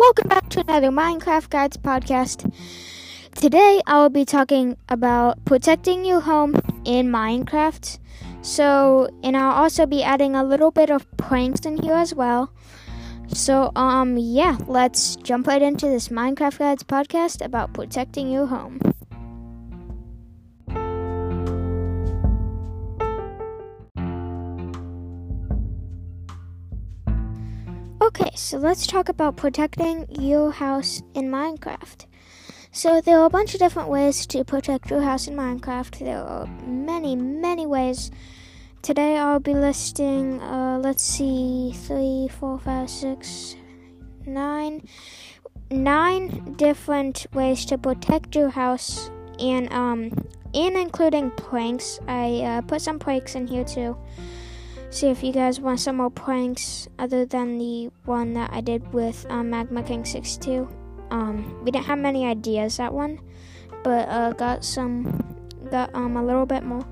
welcome back to another Minecraft Guides podcast. Today I will be talking about protecting your home in Minecraft. So, and I'll also be adding a little bit of pranks in here as well. So, um, yeah, let's jump right into this Minecraft Guides podcast about protecting your home. Okay, so let's talk about protecting your house in Minecraft. So, there are a bunch of different ways to protect your house in Minecraft. There are many, many ways. Today I'll be listing, uh, let's see, three, four, five, six, nine, nine different ways to protect your house, and um, and including pranks. I uh, put some pranks in here too see if you guys want some more pranks other than the one that I did with um, Magma King 62. Um, we didn't have many ideas that one, but uh, got some, got um a little bit more.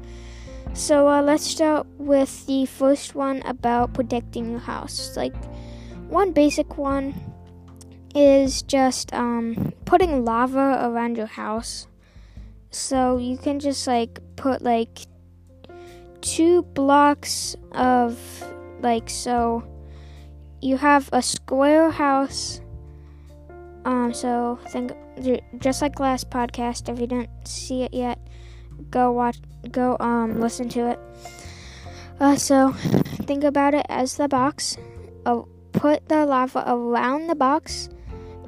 So uh, let's start with the first one about protecting your house. Like one basic one is just um putting lava around your house. So you can just like put like two blocks of like so you have a square house um so think just like last podcast if you didn't see it yet go watch go um listen to it. Uh, so think about it as the box. Uh, put the lava around the box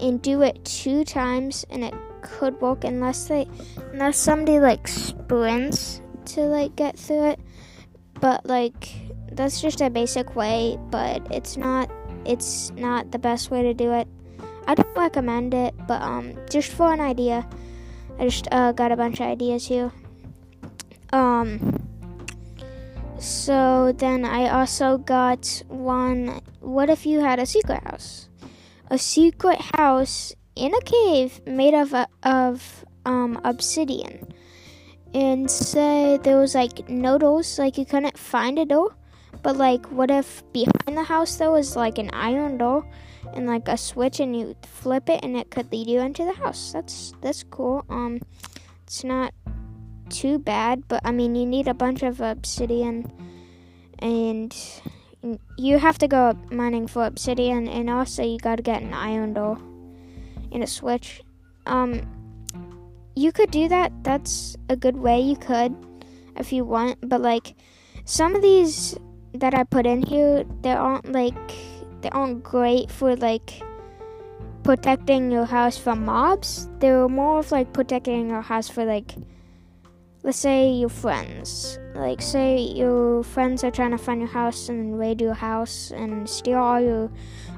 and do it two times and it could work unless they unless somebody like sprints to like get through it but like that's just a basic way but it's not it's not the best way to do it. I don't recommend it but um just for an idea i just uh, got a bunch of ideas here. Um so then i also got one what if you had a secret house? A secret house in a cave made of of um obsidian and say there was like no doors, like you couldn't find a door. But like, what if behind the house there was like an iron door and like a switch, and you flip it, and it could lead you into the house? That's that's cool. Um, it's not too bad, but I mean, you need a bunch of obsidian, and you have to go mining for obsidian, and also you gotta get an iron door and a switch. Um, you could do that. That's a good way you could if you want, but like some of these that I put in here, they aren't like they aren't great for like protecting your house from mobs. They're more of like protecting your house for like let's say your friends. Like say your friends are trying to find your house and raid your house and steal all your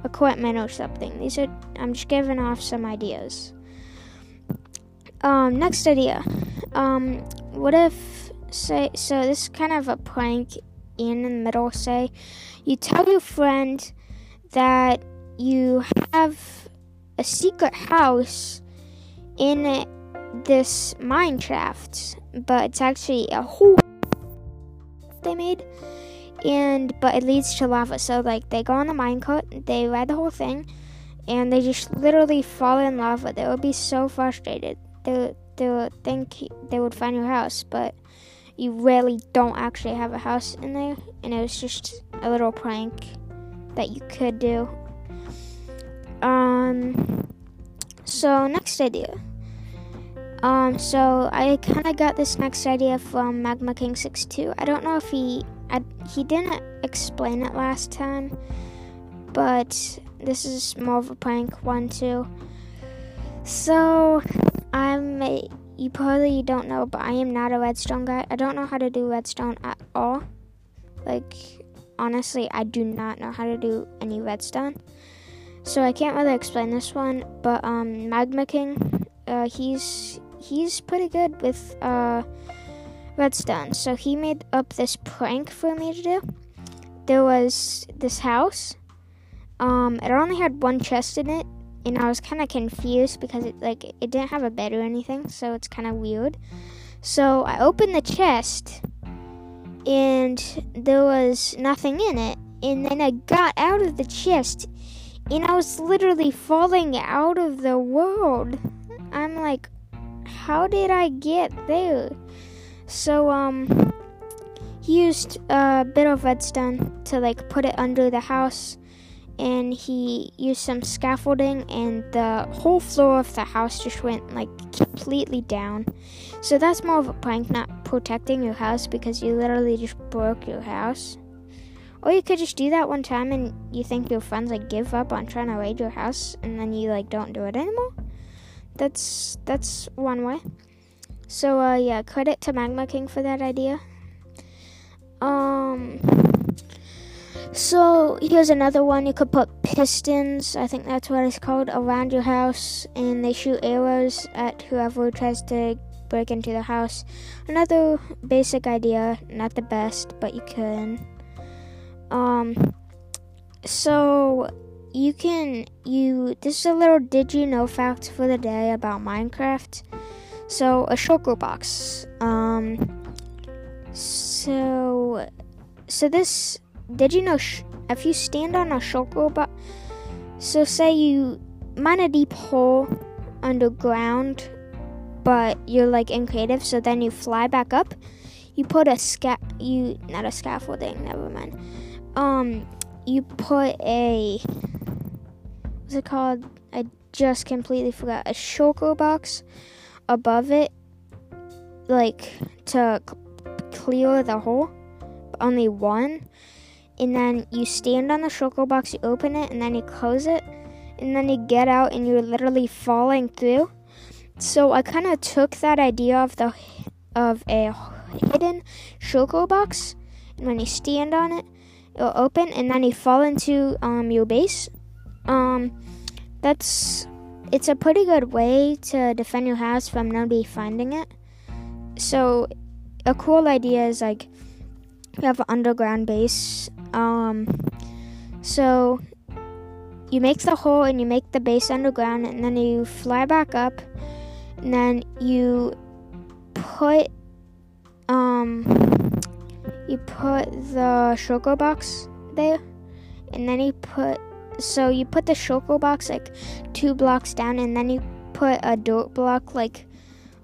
equipment or something. These are I'm just giving off some ideas. Um, next idea. Um, what if say so this is kind of a prank in the middle, say you tell your friend that you have a secret house in this mine shaft, but it's actually a hole they made and but it leads to lava. So like they go on the minecart, they ride the whole thing, and they just literally fall in lava. They would be so frustrated they they would think they would find your house, but you really don't actually have a house in there, and it was just a little prank that you could do. Um. So next idea. Um. So I kind of got this next idea from Magma King 62. I don't know if he I, he didn't explain it last time, but this is more of a prank one too. So I'm a, you probably don't know, but I am not a redstone guy. I don't know how to do redstone at all. Like honestly, I do not know how to do any redstone. So I can't really explain this one, but um Magma King, uh, he's he's pretty good with uh redstone. So he made up this prank for me to do. There was this house. Um, it only had one chest in it, and I was kind of confused because it like it didn't have a bed or anything, so it's kind of weird. So I opened the chest, and there was nothing in it. And then I got out of the chest, and I was literally falling out of the world. I'm like, how did I get there? So, um, he used a bit of redstone to like put it under the house and he used some scaffolding and the whole floor of the house just went like completely down. So that's more of a prank not protecting your house because you literally just broke your house. Or you could just do that one time and you think your friends like give up on trying to raid your house and then you like don't do it anymore. That's that's one way. So uh yeah credit to magma king for that idea. Um so here's another one. You could put pistons, I think that's what it's called, around your house, and they shoot arrows at whoever tries to break into the house. Another basic idea, not the best, but you can. Um, so you can you this is a little did you know fact for the day about Minecraft. So a shulker box. Um, so so this did you know sh- if you stand on a shulker box, so say you mine a deep hole underground, but you're like in creative, so then you fly back up. You put a sca you not a scaffolding, never mind. Um, you put a what's it called? I just completely forgot a shulker box above it, like to clear the hole. But only one and then you stand on the shulker box, you open it, and then you close it, and then you get out, and you're literally falling through. So I kind of took that idea of the of a hidden shulker box, and when you stand on it, it'll open, and then you fall into um, your base. Um, that's it's a pretty good way to defend your house from nobody finding it. So a cool idea is like you have an underground base um, so you make the hole and you make the base underground, and then you fly back up, and then you put um you put the shulker box there, and then you put so you put the shulker box like two blocks down, and then you put a dirt block like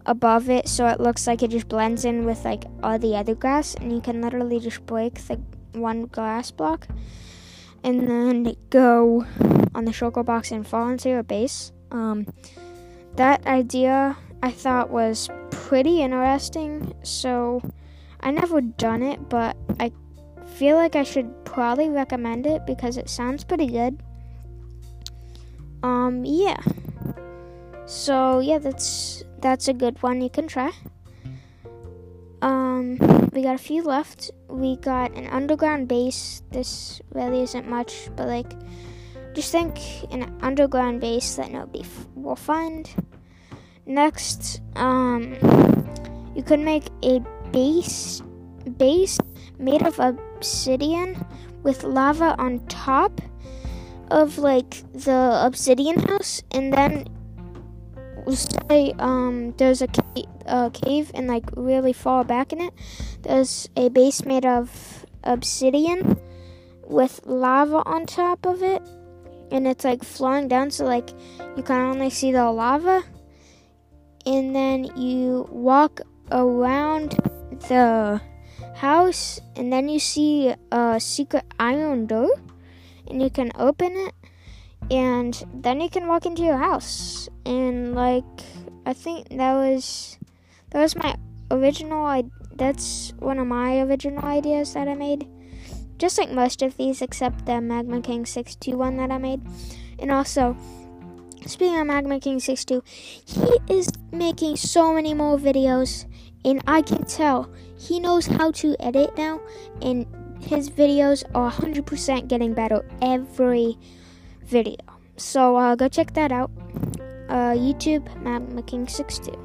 above it so it looks like it just blends in with like all the other grass and you can literally just break the one glass block and then go on the shulker box and fall into your base. Um, that idea I thought was pretty interesting, so I never done it, but I feel like I should probably recommend it because it sounds pretty good. Um, yeah. So yeah, that's that's a good one you can try. Um, we got a few left. We got an underground base. This really isn't much, but like, just think an underground base that nobody f- will find. Next, um, you could make a base base made of obsidian with lava on top of like the obsidian house, and then say um there's a a cave and like really far back in it there's a base made of obsidian with lava on top of it and it's like flowing down so like you can only see the lava. And then you walk around the house and then you see a secret iron door and you can open it and then you can walk into your house. And like i think that was that was my original I, that's one of my original ideas that i made. Just like most of these except the magma king 6.2 one that i made. And also speaking of magma king 6.2 he is making so many more videos. And i can tell he knows how to edit now. And his videos are 100% getting better every video. So uh, go check that out. Uh, YouTube, Magma King 62.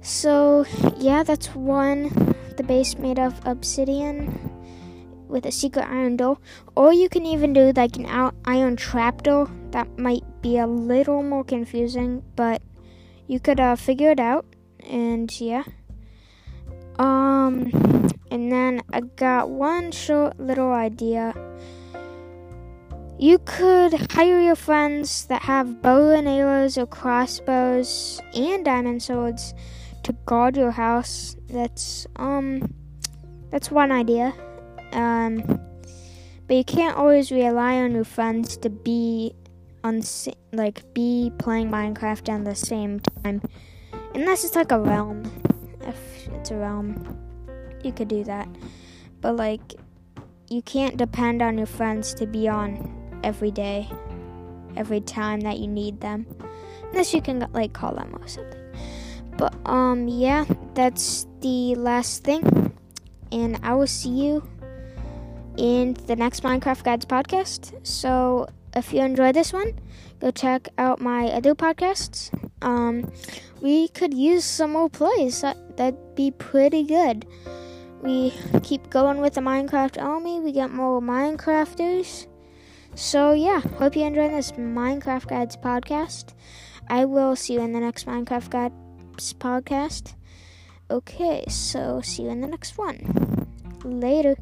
So yeah, that's one. The base made of obsidian with a secret iron door, or you can even do like an iron trapdoor. That might be a little more confusing, but you could uh, figure it out. And yeah. Um, and then I got one short little idea You could hire your friends that have bow and arrows or crossbows and diamond swords to guard your house. That's um that's one idea. Um but you can't always rely on your friends to be on like be playing Minecraft at the same time. Unless it's like a realm. If it's a realm, you could do that. But like you can't depend on your friends to be on every day, every time that you need them. Unless you can like call them or something. But um yeah, that's the last thing. And I will see you in the next Minecraft Guides podcast. So if you enjoyed this one, go check out my other podcasts. Um, we could use some more plays. That that'd be pretty good. We keep going with the Minecraft army. We get more Minecrafters. So, yeah, hope you enjoyed this Minecraft Guides podcast. I will see you in the next Minecraft Guides podcast. Okay, so see you in the next one. Later.